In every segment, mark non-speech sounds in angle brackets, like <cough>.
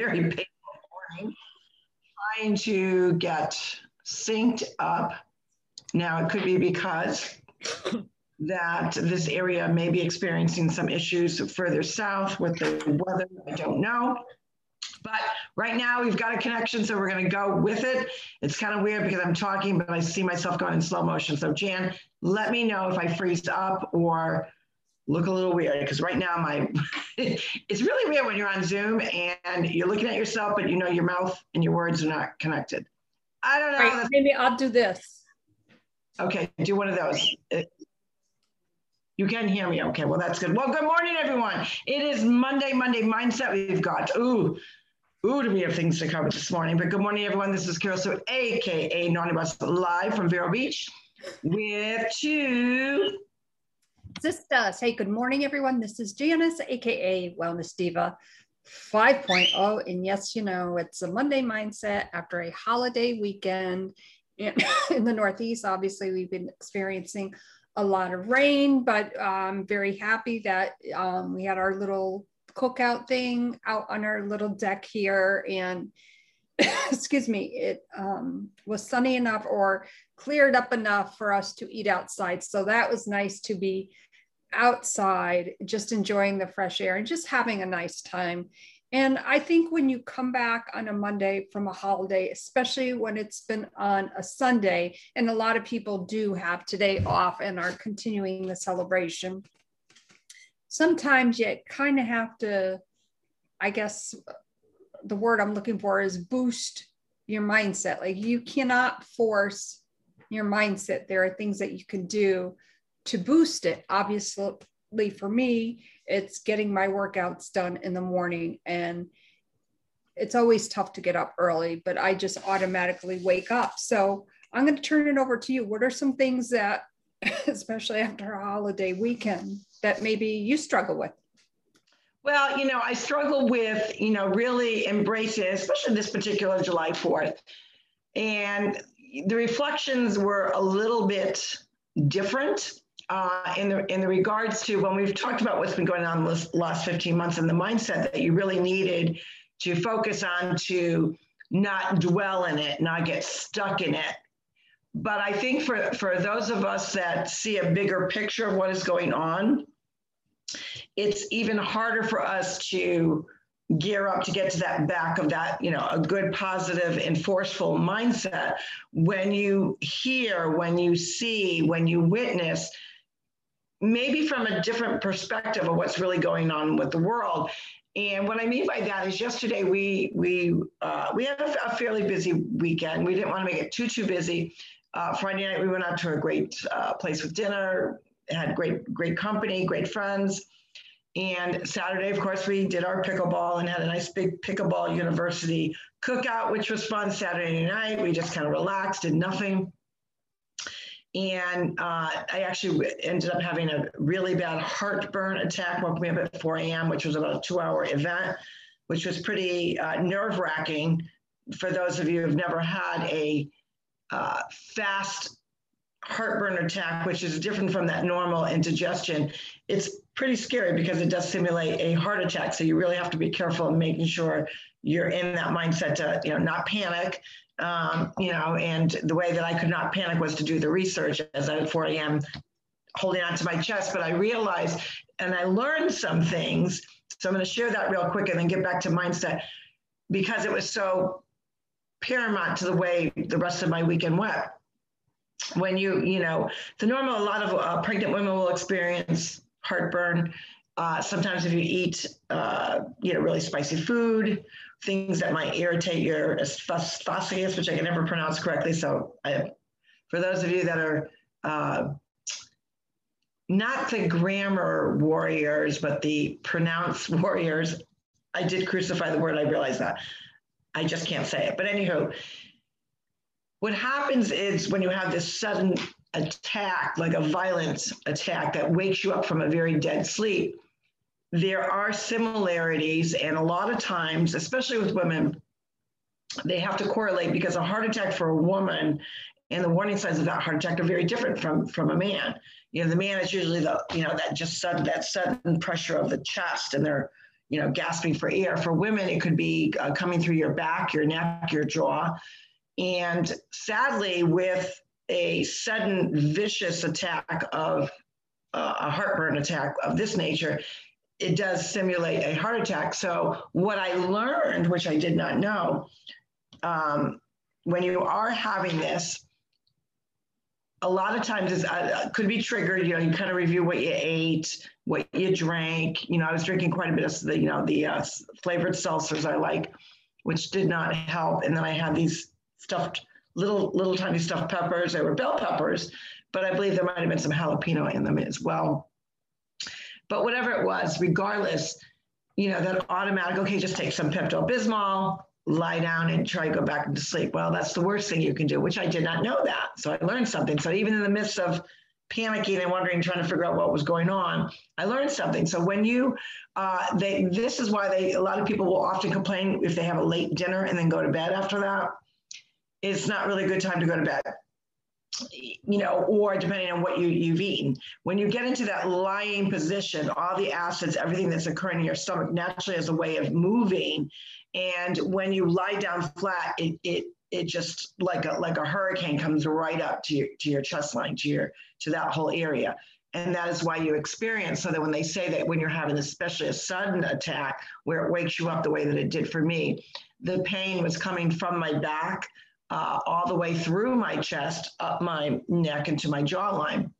very painful morning trying to get synced up. Now, it could be because that this area may be experiencing some issues further south with the weather. I don't know. But right now we've got a connection, so we're going to go with it. It's kind of weird because I'm talking, but I see myself going in slow motion. So Jan, let me know if I freeze up or look a little weird because right now my <laughs> <laughs> it's really weird when you're on Zoom and you're looking at yourself, but you know your mouth and your words are not connected. I don't know. Right, maybe I'll do this. Okay, do one of those. Uh, you can hear me. Okay, well, that's good. Well, good morning, everyone. It is Monday, Monday Mindset. We've got, ooh, ooh, do we have things to cover this morning? But good morning, everyone. This is Carol, so AKA Naughty Bus, live from Vero Beach with two sisters. Hey, good morning, everyone. This is Janice, AKA Wellness Diva 5.0. And yes, you know, it's a Monday mindset after a holiday weekend in, <laughs> in the Northeast. Obviously, we've been experiencing a lot of rain, but I'm very happy that um, we had our little cookout thing out on our little deck here. And <coughs> excuse me, it um, was sunny enough or cleared up enough for us to eat outside. So that was nice to be outside, just enjoying the fresh air and just having a nice time. And I think when you come back on a Monday from a holiday, especially when it's been on a Sunday, and a lot of people do have today off and are continuing the celebration, sometimes you kind of have to, I guess the word I'm looking for is boost your mindset. Like you cannot force your mindset. There are things that you can do to boost it. Obviously, for me, it's getting my workouts done in the morning and it's always tough to get up early but i just automatically wake up. So i'm going to turn it over to you. What are some things that <laughs> especially after a holiday weekend that maybe you struggle with? Well you know i struggle with you know really embracing especially this particular july 4th and the reflections were a little bit different uh, in the in the regards to when we've talked about what's been going on the last 15 months and the mindset that you really needed to focus on to not dwell in it, not get stuck in it. But I think for, for those of us that see a bigger picture of what is going on, it's even harder for us to gear up to get to that back of that, you know, a good, positive, and forceful mindset when you hear, when you see, when you witness maybe from a different perspective of what's really going on with the world. And what I mean by that is yesterday we we uh, we had a, a, fairly busy weekend. We didn't want to make it too too busy. Uh, Friday night we went out to a great uh, place with dinner. Had great great company, great friends. And Saturday, of course, we did our pickleball and had a nice big pickleball university cookout, which was fun. Saturday night we just kind of relaxed, did nothing. And uh, I actually ended up having a really bad heartburn attack, woke me up at 4 a.m., which was about a two hour event, which was pretty uh, nerve wracking for those of you who've never had a uh, fast heartburn attack, which is different from that normal indigestion. It's pretty scary because it does simulate a heart attack. So you really have to be careful in making sure you're in that mindset to, you know, not panic, um, you know, and the way that I could not panic was to do the research as I at 4 a.m. holding onto my chest. But I realized and I learned some things. So I'm going to share that real quick and then get back to mindset because it was so paramount to the way the rest of my weekend went. When you, you know, the normal, a lot of uh, pregnant women will experience heartburn. Uh, sometimes if you eat, uh, you know, really spicy food, things that might irritate your esophagus, which I can never pronounce correctly. So I, for those of you that are uh, not the grammar warriors, but the pronounce <laughs> warriors, I did crucify the word. I realize that. I just can't say it. But anywho, what happens is when you have this sudden attack, like a violent attack that wakes you up from a very dead sleep, there are similarities, and a lot of times, especially with women, they have to correlate because a heart attack for a woman and the warning signs of that heart attack are very different from from a man. You know, the man is usually the you know that just sudden that sudden pressure of the chest, and they're you know, gasping for air. For women, it could be uh, coming through your back, your neck, your jaw. And sadly, with a sudden vicious attack of uh, a heartburn attack of this nature, it does simulate a heart attack. So, what I learned, which I did not know, um, when you are having this, a lot of times it uh, could be triggered. You know, you kind of review what you ate, what you drank. You know, I was drinking quite a bit of the, you know, the uh, flavored seltzers I like, which did not help. And then I had these stuffed little, little tiny stuffed peppers. They were bell peppers, but I believe there might have been some jalapeno in them as well. But whatever it was, regardless, you know, that automatic, okay, just take some Pepto Bismol, lie down and try to go back into sleep. Well, that's the worst thing you can do, which I did not know that. So I learned something. So even in the midst of panicking and wondering, trying to figure out what was going on, I learned something. So when you, uh, they, this is why they, a lot of people will often complain if they have a late dinner and then go to bed after that. It's not really a good time to go to bed you know, or depending on what you, you've eaten. When you get into that lying position, all the acids, everything that's occurring in your stomach naturally has a way of moving and when you lie down flat, it, it, it just like a, like a hurricane comes right up to your, to your chest line, to your, to that whole area. And that is why you experience, so that when they say that when you're having especially a sudden attack where it wakes you up the way that it did for me, the pain was coming from my back uh, all the way through my chest, up my neck into my jawline.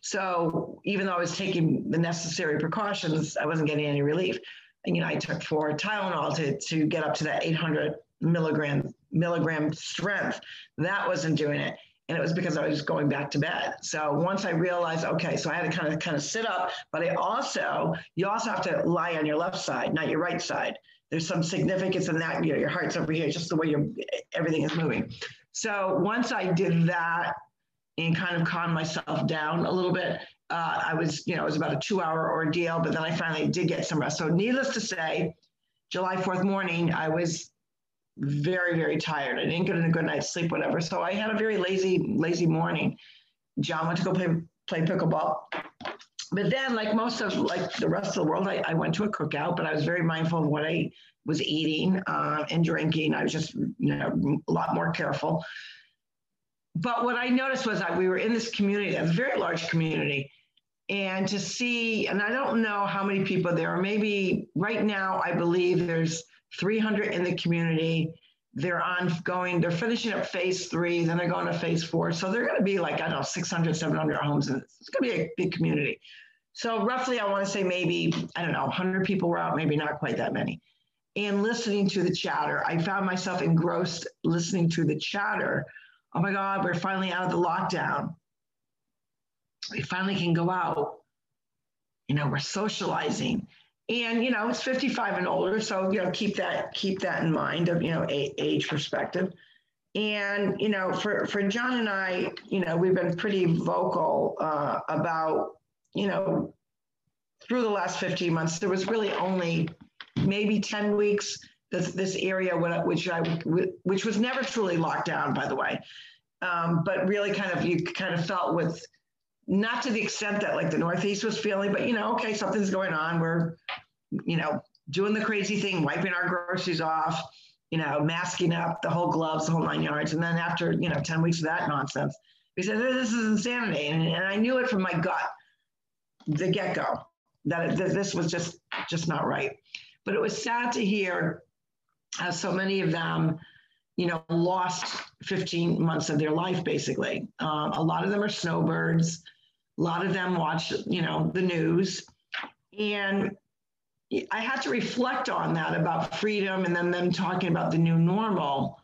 So even though I was taking the necessary precautions, I wasn't getting any relief And, you know, I took four Tylenol to, to get up to that 800 milligram milligram strength. That wasn't doing it. And it was because I was going back to bed. So once I realized, okay, so I had to kind of kind of sit up, but I also, you also have to lie on your left side, not your right side. There's some significance in that. You know, your heart's over here, just the way your everything is moving. So once I did that and kind of calmed myself down a little bit, uh, I was, you know, it was about a two hour ordeal, but then I finally did get some rest. So, needless to say, July 4th morning, I was very, very tired. I didn't get a good night's sleep, whatever. So, I had a very lazy, lazy morning. John went to go play, play pickleball. But then, like most of like the rest of the world, I, I went to a cookout, but I was very mindful of what I was eating uh, and drinking. I was just, you know, a lot more careful. But what I noticed was that we were in this community, a very large community, and to see, and I don't know how many people there are, maybe right now, I believe there's 300 in the community. They're on going, they're finishing up phase three, then they're going to phase four. So they're going to be like, I don't know, 600, 700 homes. And it's going to be a big community. So roughly, I want to say maybe, I don't know, 100 people were out, maybe not quite that many. And listening to the chatter, I found myself engrossed listening to the chatter. Oh my God, we're finally out of the lockdown we finally can go out. You know, we're socializing. And you know, it's 55 and older, so you know, keep that keep that in mind of you know age perspective. And you know, for for John and I, you know, we've been pretty vocal uh, about you know through the last 15 months. There was really only maybe 10 weeks this this area which I which was never truly locked down, by the way, um, but really kind of you kind of felt with not to the extent that like the Northeast was feeling, but you know, okay, something's going on. We're, you know, doing the crazy thing, wiping our groceries off, you know, masking up, the whole gloves, the whole nine yards. And then after, you know, 10 weeks of that nonsense, we said, this is insanity. And, and I knew it from my gut, the get go, that, that this was just, just not right. But it was sad to hear how so many of them, you know, lost 15 months of their life, basically. Um, a lot of them are snowbirds. A lot of them watch, you know, the news. And I had to reflect on that about freedom and then them talking about the new normal.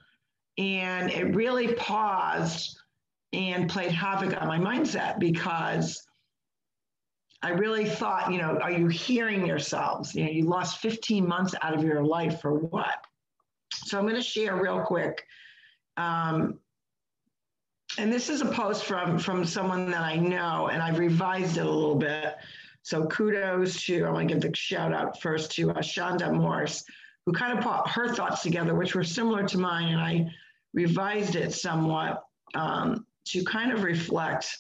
And it really paused and played havoc on my mindset because I really thought, you know, are you hearing yourselves? You know, you lost 15 months out of your life for what? So I'm going to share real quick um, and this is a post from from someone that I know, and I've revised it a little bit. So kudos to I want to give the shout out first to uh, Shonda Morse, who kind of put her thoughts together, which were similar to mine, and I revised it somewhat um, to kind of reflect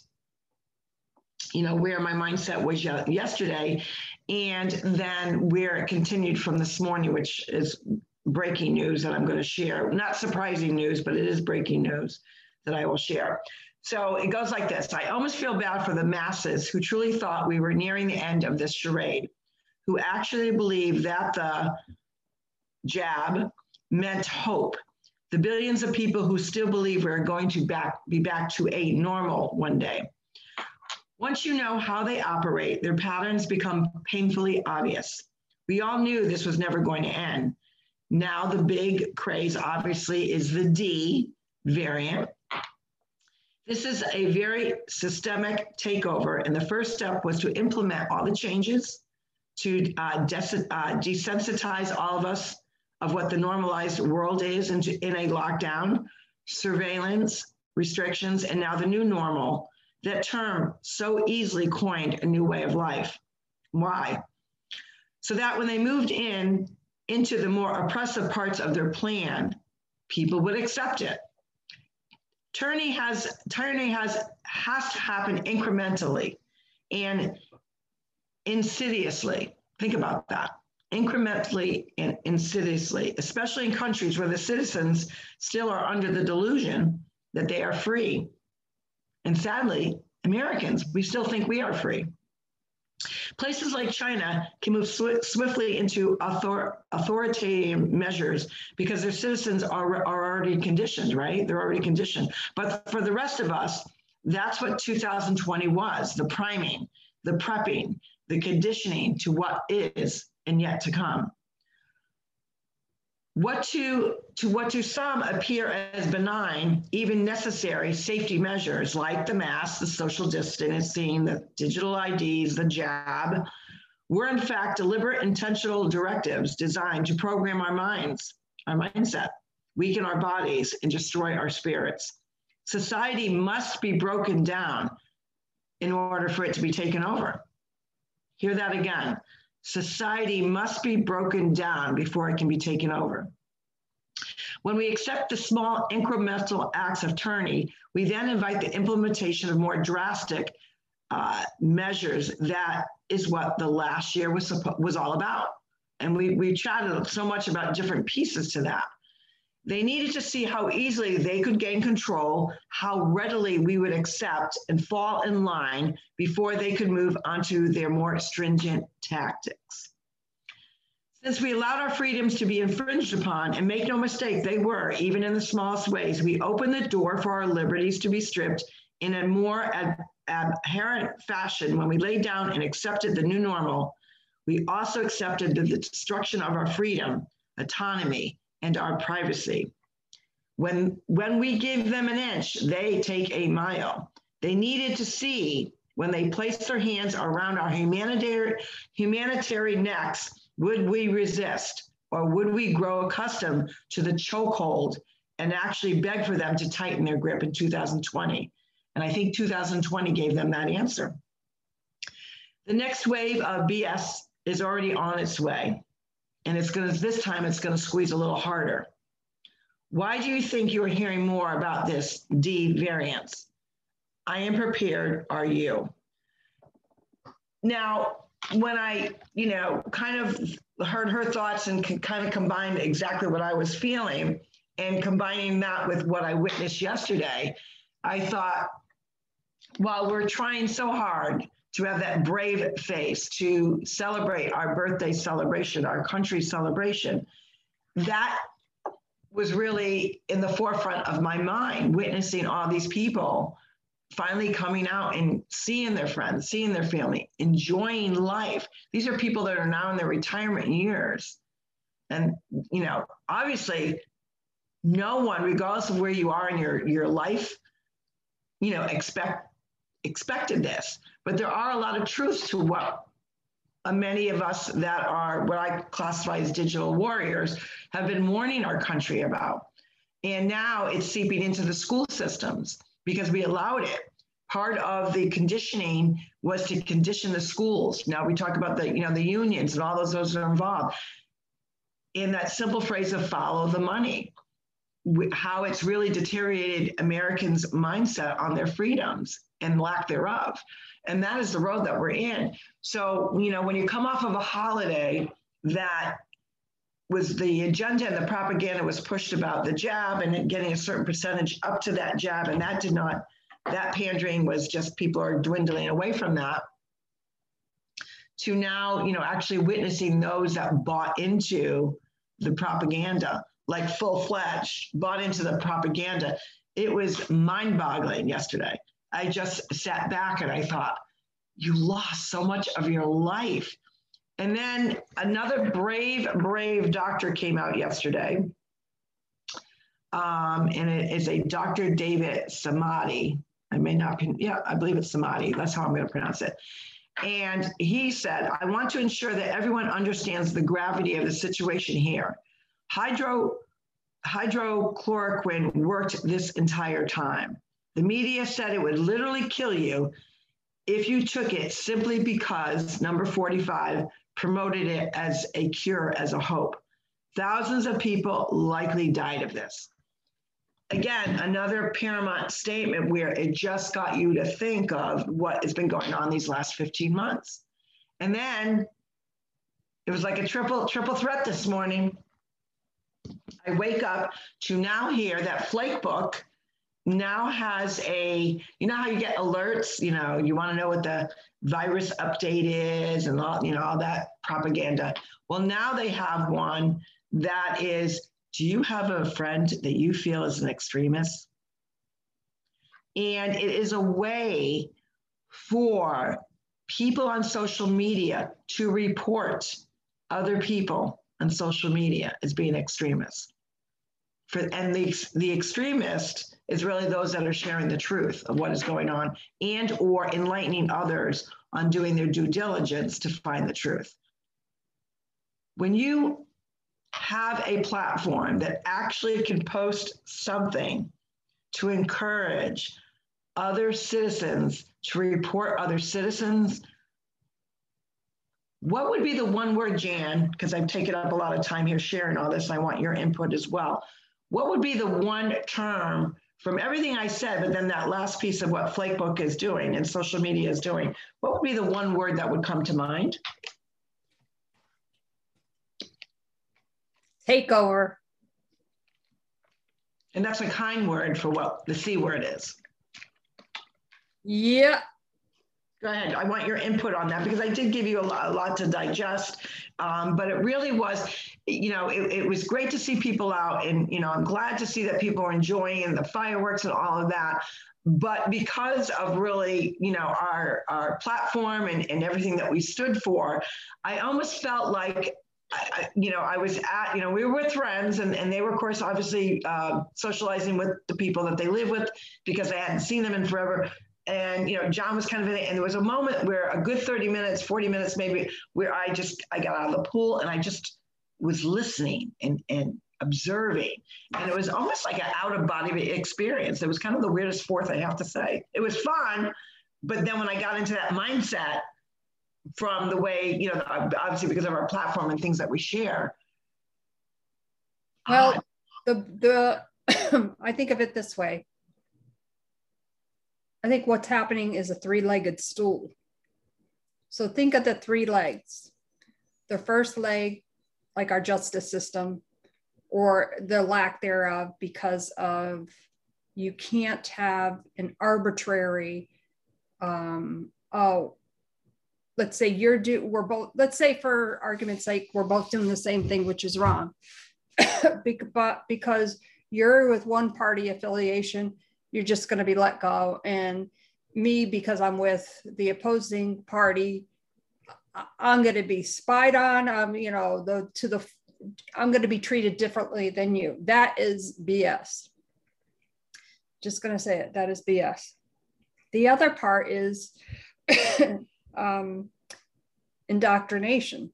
you know, where my mindset was yesterday, and then where it continued from this morning, which is breaking news that I'm going to share. Not surprising news, but it is breaking news that I will share. So it goes like this I almost feel bad for the masses who truly thought we were nearing the end of this charade, who actually believed that the jab meant hope. The billions of people who still believe we're going to back, be back to a normal one day. Once you know how they operate, their patterns become painfully obvious. We all knew this was never going to end. Now, the big craze obviously is the D variant. This is a very systemic takeover, and the first step was to implement all the changes to uh, des- uh, desensitize all of us of what the normalized world is in, in a lockdown, surveillance, restrictions, and now the new normal. That term so easily coined a new way of life. Why? So that when they moved in into the more oppressive parts of their plan, people would accept it. Turning has turning has has to happen incrementally and insidiously. Think about that. Incrementally and insidiously, especially in countries where the citizens still are under the delusion that they are free. And sadly, Americans, we still think we are free. Places like China can move sw- swiftly into author- authoritarian measures because their citizens are, are already conditioned, right? They're already conditioned. But for the rest of us, that's what 2020 was the priming, the prepping, the conditioning to what is and yet to come. What to, to what to some appear as benign, even necessary safety measures like the mask, the social distancing, the digital IDs, the jab, were in fact deliberate intentional directives designed to program our minds, our mindset, weaken our bodies, and destroy our spirits. Society must be broken down in order for it to be taken over. Hear that again society must be broken down before it can be taken over. When we accept the small incremental acts of tyranny, we then invite the implementation of more drastic uh, measures. That is what the last year was, was all about. And we, we chatted so much about different pieces to that. They needed to see how easily they could gain control, how readily we would accept and fall in line before they could move onto their more stringent tactics. Since we allowed our freedoms to be infringed upon, and make no mistake, they were, even in the smallest ways, we opened the door for our liberties to be stripped in a more ab- abhorrent fashion when we laid down and accepted the new normal. We also accepted the destruction of our freedom, autonomy, and our privacy. When, when we give them an inch, they take a mile. They needed to see when they placed their hands around our humanitarian, humanitarian necks, would we resist or would we grow accustomed to the chokehold and actually beg for them to tighten their grip in 2020? And I think 2020 gave them that answer. The next wave of BS is already on its way and it's going to this time it's going to squeeze a little harder. Why do you think you are hearing more about this D variance? I am prepared. Are you? Now, when I, you know, kind of heard her thoughts and kind of combined exactly what I was feeling and combining that with what I witnessed yesterday, I thought, while we're trying so hard to have that brave face to celebrate our birthday celebration, our country celebration, that was really in the forefront of my mind, witnessing all these people finally coming out and seeing their friends, seeing their family, enjoying life. These are people that are now in their retirement years. And, you know, obviously, no one, regardless of where you are in your, your life, you know, expect expected this. But there are a lot of truths to what uh, many of us that are what I classify as digital warriors have been warning our country about. And now it's seeping into the school systems because we allowed it. Part of the conditioning was to condition the schools. Now we talk about the, you know, the unions and all those those are involved. In that simple phrase of follow the money. How it's really deteriorated Americans' mindset on their freedoms and lack thereof. And that is the road that we're in. So, you know, when you come off of a holiday that was the agenda and the propaganda was pushed about the jab and getting a certain percentage up to that jab, and that did not, that pandering was just people are dwindling away from that. To now, you know, actually witnessing those that bought into the propaganda, like full fledged, bought into the propaganda. It was mind boggling yesterday. I just sat back and I thought, you lost so much of your life. And then another brave, brave doctor came out yesterday. Um, and it is a Dr. David Samadi. I may not, yeah, I believe it's Samadi. That's how I'm going to pronounce it. And he said, I want to ensure that everyone understands the gravity of the situation here. Hydro, hydrochloroquine worked this entire time. The media said it would literally kill you if you took it simply because number 45 promoted it as a cure, as a hope. Thousands of people likely died of this. Again, another paramount statement where it just got you to think of what has been going on these last 15 months. And then it was like a triple triple threat this morning. I wake up to now hear that Flakebook now has a, you know how you get alerts, you know, you want to know what the virus update is and all, you know, all that propaganda. Well, now they have one that is, do you have a friend that you feel is an extremist? And it is a way for people on social media to report other people on social media as being extremists. For, and the, the extremist is really those that are sharing the truth of what is going on and or enlightening others on doing their due diligence to find the truth. When you have a platform that actually can post something to encourage other citizens to report other citizens what would be the one word, Jan? Because I've taken up a lot of time here sharing all this. I want your input as well. What would be the one term from everything I said, but then that last piece of what Flakebook is doing and social media is doing? What would be the one word that would come to mind? Takeover. And that's a kind word for what the C word is. Yeah, Go ahead. I want your input on that because I did give you a lot, a lot to digest. Um, but it really was, you know, it, it, was great to see people out. And, you know, I'm glad to see that people are enjoying the fireworks and all of that. But because of really, you know, our, our platform and, and everything that we stood for, I almost felt like I, you know, I was at, you know, we were with friends and, and they were, of course, obviously uh, socializing with the people that they live with because I hadn't seen them in forever and you know john was kind of in it and there was a moment where a good 30 minutes 40 minutes maybe where i just i got out of the pool and i just was listening and and observing. And it was almost like an out of body experience. It was kind of the weirdest fourth i have to say. It was fun but then when i got into that mindset from the way you know obviously because of our platform and things that we share well uh, the the <coughs> i think of it this way I think what's happening is a three legged stool. So think of the three legs. The first leg, like our justice system, or the lack thereof, because of you can't have an arbitrary, um, oh, let's say you're do we're both let's say for argument's sake we're both doing the same thing which is wrong <coughs> but because you're with one party affiliation you're just going to be let go. And me, because I'm with the opposing party, I'm going to be spied on. Um, you know, the to the I'm going to be treated differently than you. That is BS. Just going to say it. That is BS. The other part is <coughs> um, indoctrination.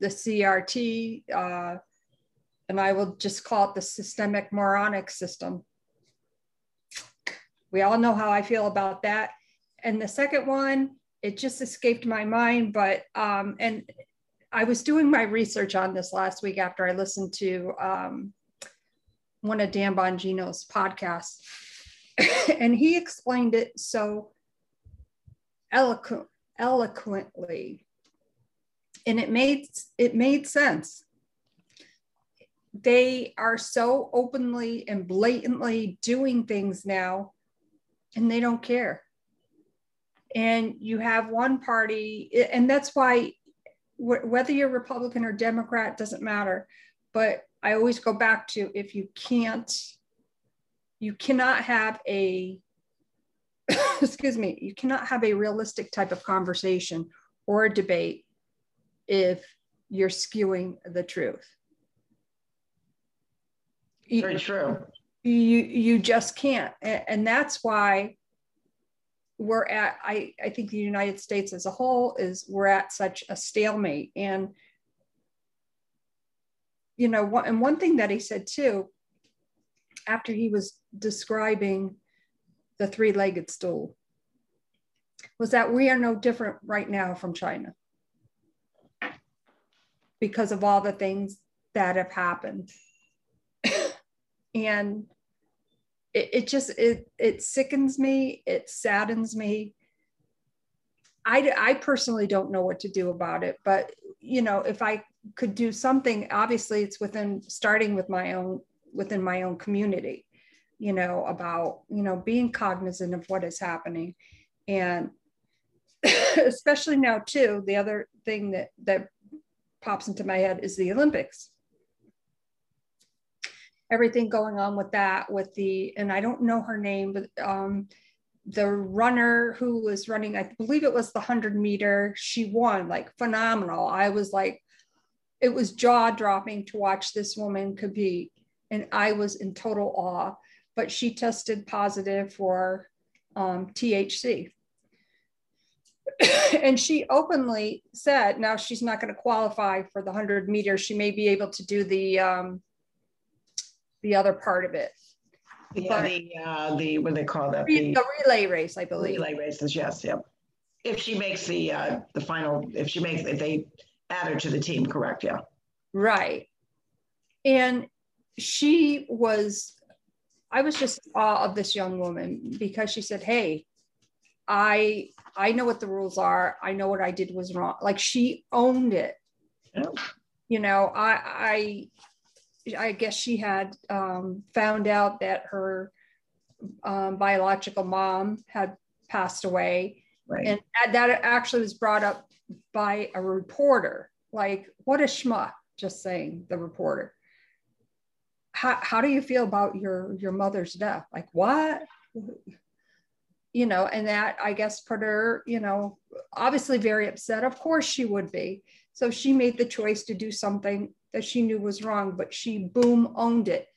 The CRT, uh, and I will just call it the systemic moronic system. We all know how I feel about that. And the second one, it just escaped my mind, but um, and I was doing my research on this last week after I listened to um, one of Dan Bongino's podcasts, <laughs> and he explained it so eloquent, eloquently, and it made it made sense. They are so openly and blatantly doing things now, and they don't care. And you have one party, and that's why whether you're Republican or Democrat doesn't matter. But I always go back to if you can't, you cannot have a, <coughs> excuse me, you cannot have a realistic type of conversation or a debate if you're skewing the truth. Very true. You you just can't, and that's why we're at I, I think the united states as a whole is we're at such a stalemate. And you know one, and one thing that he said too after he was describing the three-legged stool was that we are no different right now from china because of all the things that have happened and it, it just it it sickens me. It saddens me. I, I personally don't know what to do about it but you know if i could do something obviously it's within starting with my own within my own community you know about you know being cognizant of what is happening. And <laughs> especially now too the other thing that that pops into my head is the olympics everything going on with that with the and i don't know her name but um the runner who was running i believe it was the 100 meter she won like phenomenal. I was like it was jaw dropping to watch this woman compete and i was in total awe. But she tested positive for um, thc <coughs> and she openly said now she's not going to qualify for the 100 meters she may be able to do the um, the other part of it. Yeah, the, uh, the, what do they call that? The, the relay race, I believe. Relay races, yes, yep. If she makes the, uh, the final, if she makes, if they add her to the team, correct, yeah. Right. And she was, I was just awe of this young woman because she said, hey, I I know what the rules are. I know what I did was wrong. Like she owned it. Yeah. You know, I I I guess she had um, found out that her um, biological mom had passed away. Right. And that actually was brought up by a reporter. Like, what a schmuck, just saying, the reporter. How, how do you feel about your, your mother's death? Like, what? You know, and that I guess put her, you know, obviously very upset. Of course she would be. So she made the choice to do something that she knew was wrong, but she boom owned it.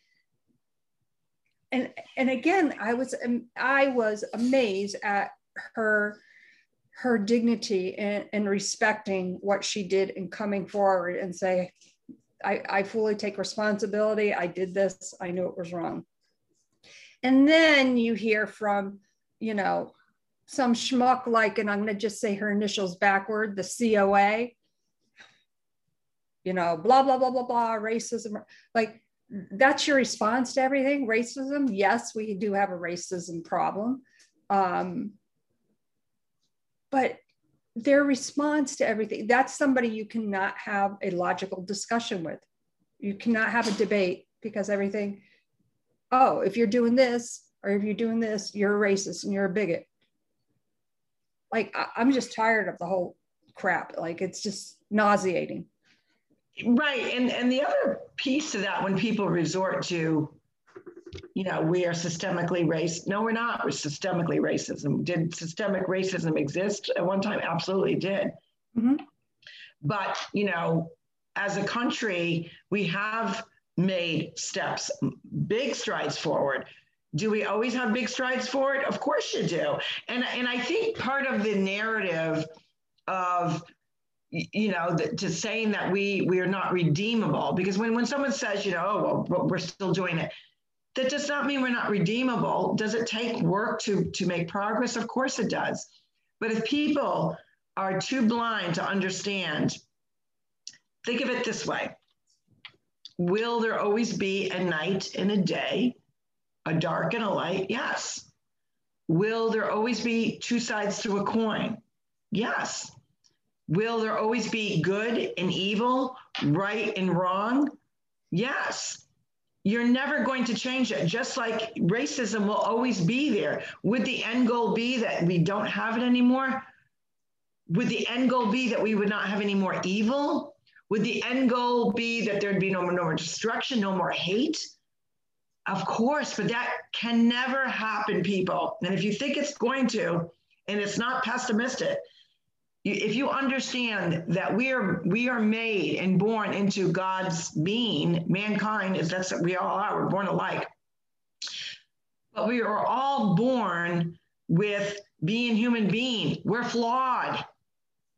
And and again, I was um, I was amazed at her her dignity and, and respecting what she did and coming forward and say, I, I fully take responsibility. I did this. I knew it was wrong. And then you hear from, you know, some schmuck like, and I'm going to just say her initials backward, the COA, you know, blah, blah, blah, blah, blah, racism. Like that's your response to everything. Racism. Yes, we do have a racism problem. Um, but their response to everything, that's somebody you cannot have a logical discussion with. You cannot have a debate because everything, oh, if you're doing this or if you're doing this, you're a racist and you're a bigot. Like, I, I'm just tired of the whole crap. Like, it's just nauseating. Right. And and the other piece to that when people resort to, you know, we are systemically racist. No, we're not. We're systemically racism. Did systemic racism exist at one time? Absolutely did. Mm-hmm. But, you know, as a country, we have made steps, big strides forward. Do we always have big strides forward? Of course you do. And, and I think part of the narrative of you know, to saying that we we are not redeemable. Because when when someone says, you know, oh well, we're still doing it, that does not mean we're not redeemable. Does it take work to to make progress? Of course it does. But if people are too blind to understand think of it this way Will there always be a night and a day, a dark and a light? Yes. Will there always be two sides to a coin? Yes. Will there always be good and evil, right and wrong? Yes. You're never going to change it. Just like racism will always be there. Would the end goal be that we don't have it anymore? Would the end goal be that we would not have any more evil? Would the end goal be that there'd be no more, no more destruction, no more hate? Of course, but that can never happen, people. And if you think it's going to, and it's not pessimistic, if you understand that we are we are made and born into God's being, mankind is that's what we all are. We're born alike, but we are all born with being human being. We're flawed.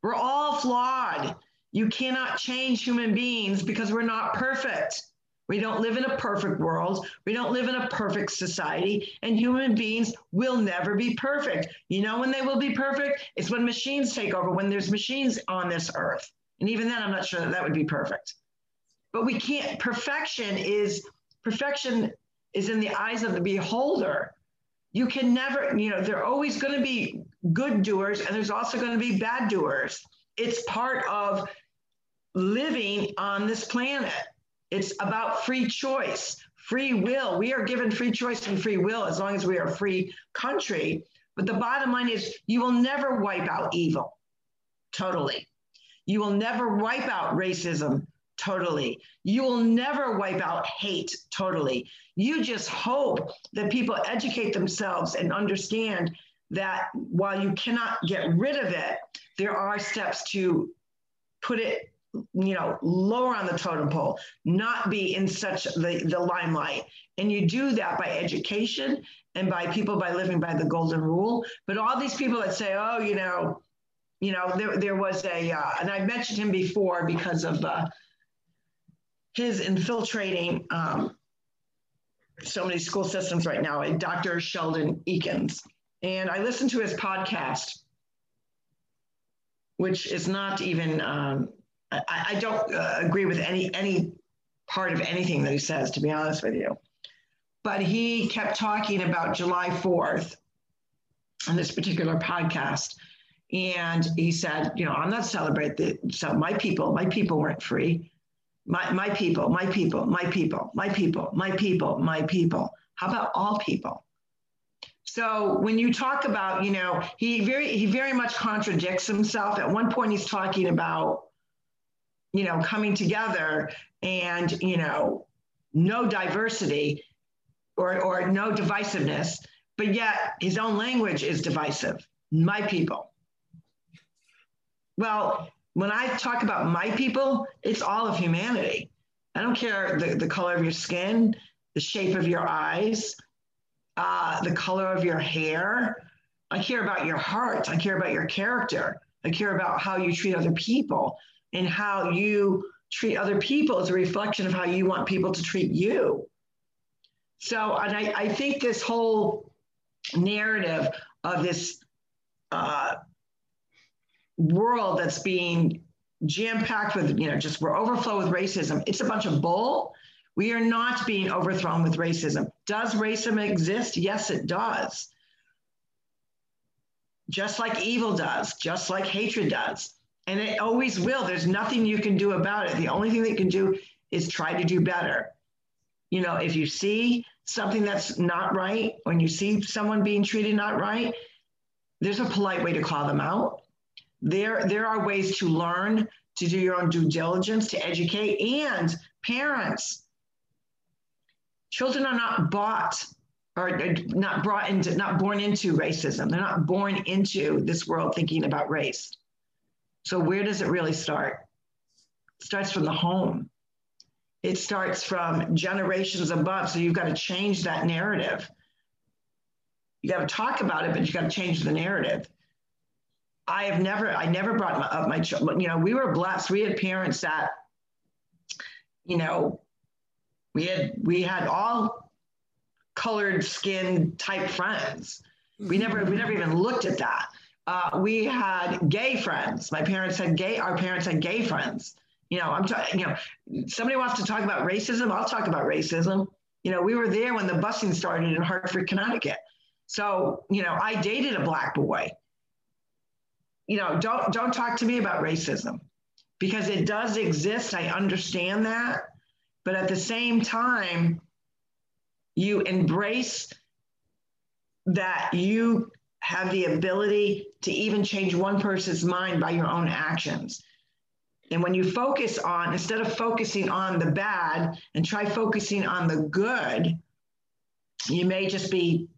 We're all flawed. You cannot change human beings because we're not perfect. We don't live in a perfect world. We don't live in a perfect society. And human beings will never be perfect. You know when they will be perfect? It's when machines take over, when there's machines on this earth. And even then, I'm not sure that that would be perfect. But we can't, perfection is, perfection is in the eyes of the beholder. You can never, you know, there are always going to be good doers and there's also going to be bad doers it's part of living on this planet. It's about free choice, free will. We are given free choice and free will as long as we are a free country. But the bottom line is you will never wipe out evil totally. You will never wipe out racism totally. You will never wipe out hate totally. You just hope that people educate themselves and understand that while you cannot get rid of it, there are steps to put it you know lower on the totem pole not be in such the, the limelight. And you do that by education and by people by living by the golden rule. But all these people that say oh you know you know there, there was a uh, and i mentioned him before because of uh, his infiltrating um, so many school systems right now dr sheldon eakins. And i listened to his podcast which is not even, um, I, I, don't uh, agree with any, any part of anything that he says, to be honest with you. But he kept talking about July 4th on this particular podcast. And he said, you know, I'm not celebrating so my people, my people weren't free. My, my people, my people, my people, my people, my people, my people. How about all people? So when you talk about, you know, he very he very much contradicts himself. At one point, he's talking about, you know, coming together and you know, no diversity or or no divisiveness, but yet his own language is divisive. My people. Well, when I talk about my people, it's all of humanity. I don't care the, the color of your skin, the shape of your eyes, uh, the color of your hair. I care about your heart. I care about your character. I care about how you treat other people and how you treat other people is a reflection of how you want people to treat you. So, and I, I think this whole narrative of this uh, world that's being jam packed with, you know, just we're overflow with racism, it's a bunch of bull we are not being overthrown with racism. Does racism exist? Yes, it does. Just like evil does, just like hatred does. And it always will. There's nothing you can do about it. The only thing that you can do is try to do better. You know, if you see something that's not right, when you see someone being treated not right, there's a polite way to call them out. There, there are ways to learn, to do your own due diligence, to educate, and parents Children are not bought or uh, not brought into, not born into racism. They're not born into this world thinking about race. So where does it really start? It starts from the home. It starts from generations above. So you've got to change that narrative. You got to talk about it, but you got to change the narrative. I have never, I never brought my, up my children. You know, we were blessed. We had parents that, you know, we had we had all colored skin type friends. We never we never even looked at that. Uh, we had gay friends. My parents had gay. Our parents had gay friends, You know, I'm talking, you know, somebody wants to talk about racism, I'll talk about racism. You know, we were there when the busing started in Hartford, Connecticut. So, you know, I dated a black boy. You know, don't don't talk to me about racism because it does exist. I understand that. But at the same time, you embrace that you have the ability to even change one person's mind by your own actions. And when you focus on, instead of focusing on the bad and try focusing on the good, you may just be,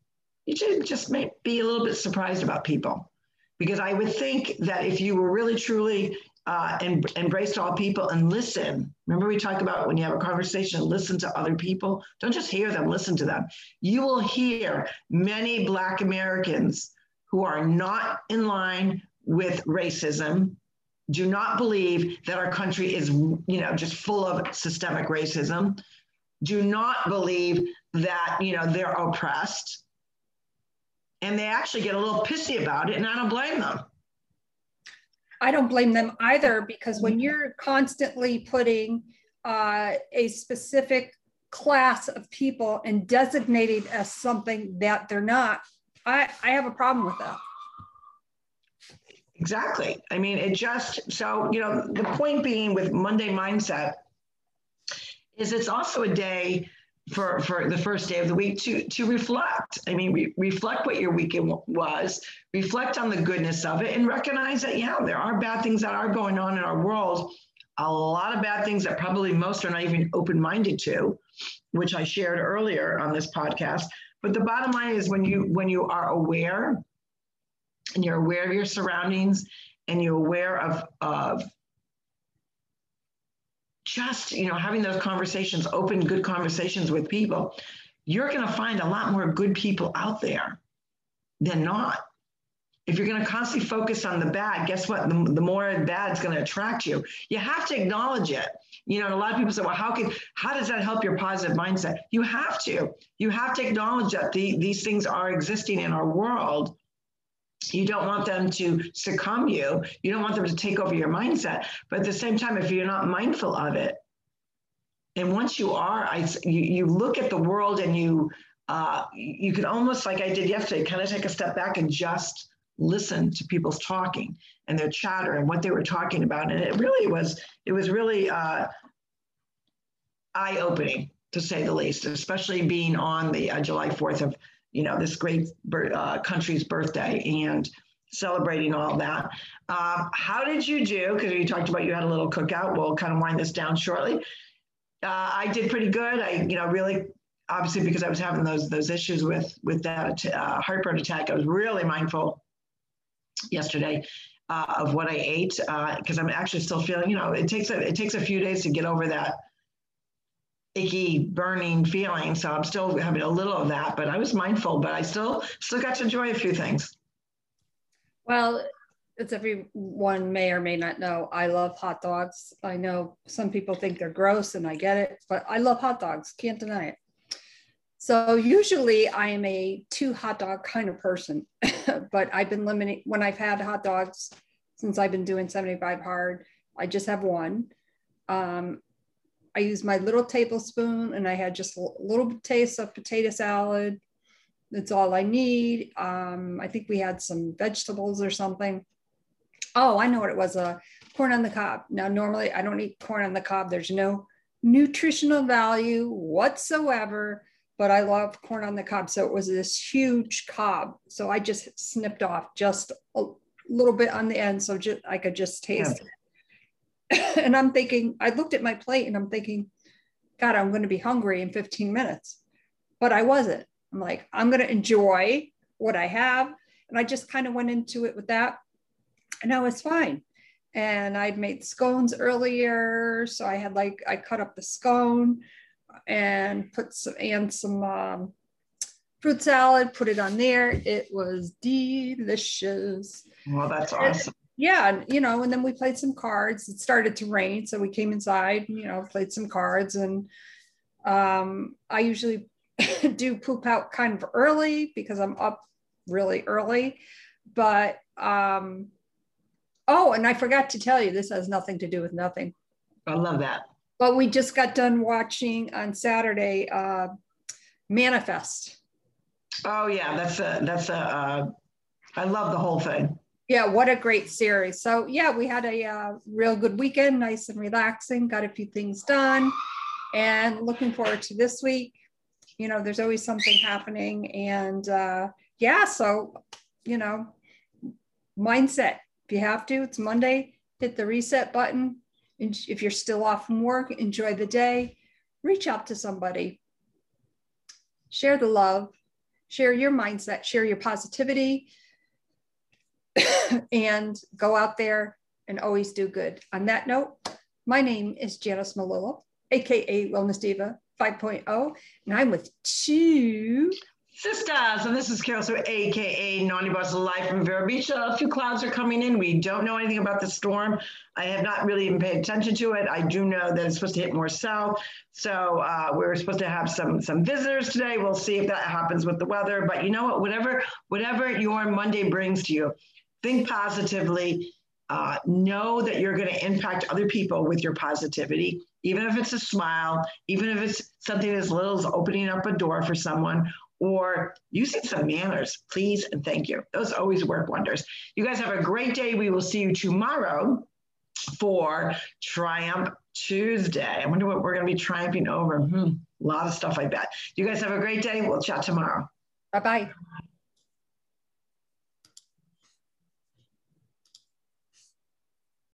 you should just may be a little bit surprised about people. Because I would think that if you were really truly uh, em- embraced all people and listen. Remember, we talk about when you have a conversation, listen to other people. Don't just hear them, listen to them. You will hear many Black Americans who are not in line with racism, do not believe that our country is, you know, just full of systemic racism, do not believe that, you know, they're oppressed. And they actually get a little pissy about it, and I don't blame them. I don't blame them either because when you're constantly putting uh, a specific class of people and designating as something that they're not, I, I have a problem with that. Exactly. I mean, it just, so, you know, the point being with Monday Mindset is it's also a day for, for the first day of the week to, to reflect. I mean, re- reflect what your weekend was, reflect on the goodness of it, and recognize that, yeah, there are bad things that are going on in our world. A lot of bad things that probably most are not even open minded to, which I shared earlier on this podcast. But the bottom line is when you when you are aware and you're aware of your surroundings and you're aware of, of just you know having those conversations open good conversations with people you're going to find a lot more good people out there than not if you're going to constantly focus on the bad guess what? The, the more bad is going to attract you. You have to acknowledge it. You know a lot of people say well how can how does that help your positive mindset? You have to. You have to acknowledge that the, these things are existing in our world. You don't want them to succumb you. You don't want them to take over your mindset. But at the same time if you're not mindful of it and once you are i you, you look at the world and you uh, you can almost like i did yesterday kind of take a step back and just listen to people's talking and their chatter and what they were talking about and it really was it was really uh, eye-opening to say the least especially being on the uh, july 4th of you know, this great uh, country's birthday and celebrating all that. Um, how did you do? Because you talked about you had a little cookout. We'll kind of wind this down shortly. Uh, I did pretty good. I, you know, really, obviously, because I was having those those issues with with that uh, heartburn attack, I was really mindful yesterday uh, of what I ate because uh, I'm actually still feeling. You know, it takes a it takes a few days to get over that icky burning feeling. So i'm still having a little of that but i was mindful but i still still got to enjoy a few things. Well as everyone may or may not know. I love hot dogs. I know some people think they're gross and i get it but i love hot dogs. Can't deny it so usually i am a two hot dog kind of person <laughs> but i've been limiting when i've had hot dogs since i've been doing 75 hard i just have one um, I use my little tablespoon and I had just a little taste of potato salad. That's all I need. Um, I think we had some vegetables or something. Oh, I know what it was a uh, corn on the cob. Now, normally I don't eat corn on the cob. There's no nutritional value whatsoever, but I love corn on the cob. So it was this huge cob. So I just snipped off just a little bit on the end so just, I could just taste yeah. it. <laughs> and I'm thinking, I looked at my plate and I'm thinking, God, I'm going to be hungry in 15 minutes. But I wasn't. I'm like, I'm going to enjoy what I have. And I just kind of went into it with that. And I was fine. And I'd made scones earlier. So I had like, I cut up the scone and put some, and some um, fruit salad, put it on there. It was delicious. Well, that's awesome yeah, you know, and then we played some cards. It started to rain, so we came inside, you know, played some cards, and um, I usually <laughs> do poop out kind of early because I'm up really early. But um, oh, and I forgot to tell you, this has nothing to do with nothing. I love that. But we just got done watching on Saturday uh, Manifest. Oh yeah, that's a that's a. Uh, I love the whole thing. Yeah, what a great series. So yeah, we had a uh, real good weekend, nice and relaxing. Got a few things done, and looking forward to this week. You know, there's always something happening, and uh, yeah, so you know, mindset. If you have to, it's Monday. Hit the reset button. If you're still off from work, enjoy the day. Reach out to somebody. Share the love. Share your mindset. Share your positivity. <coughs> and go out there and always do good. On that note, my name is Janice Malillo, aka Wellness Diva 5.0, and I'm with two Sisters, and this is Carol, so AKA Naughty Boss Live from Vero Beach. A few clouds are coming in. We don't know anything about the storm. I have not really even paid attention to it. I do know that it's supposed to hit more south. So uh, we're supposed to have some some visitors today. We'll see if that happens with the weather. But you know what? Whatever whatever your Monday brings to you, think positively. Uh, know that you're going to impact other people with your positivity, even if it's a smile, even if it's something as little as opening up a door for someone or using some manners, please and thank you. Those always work wonders. You guys have a great day. We will see you tomorrow for Triumph Tuesday. I wonder what we're going to be triumphing over. Hmm, a lot of stuff, I bet. You guys have a great day. We'll chat tomorrow. Bye bye.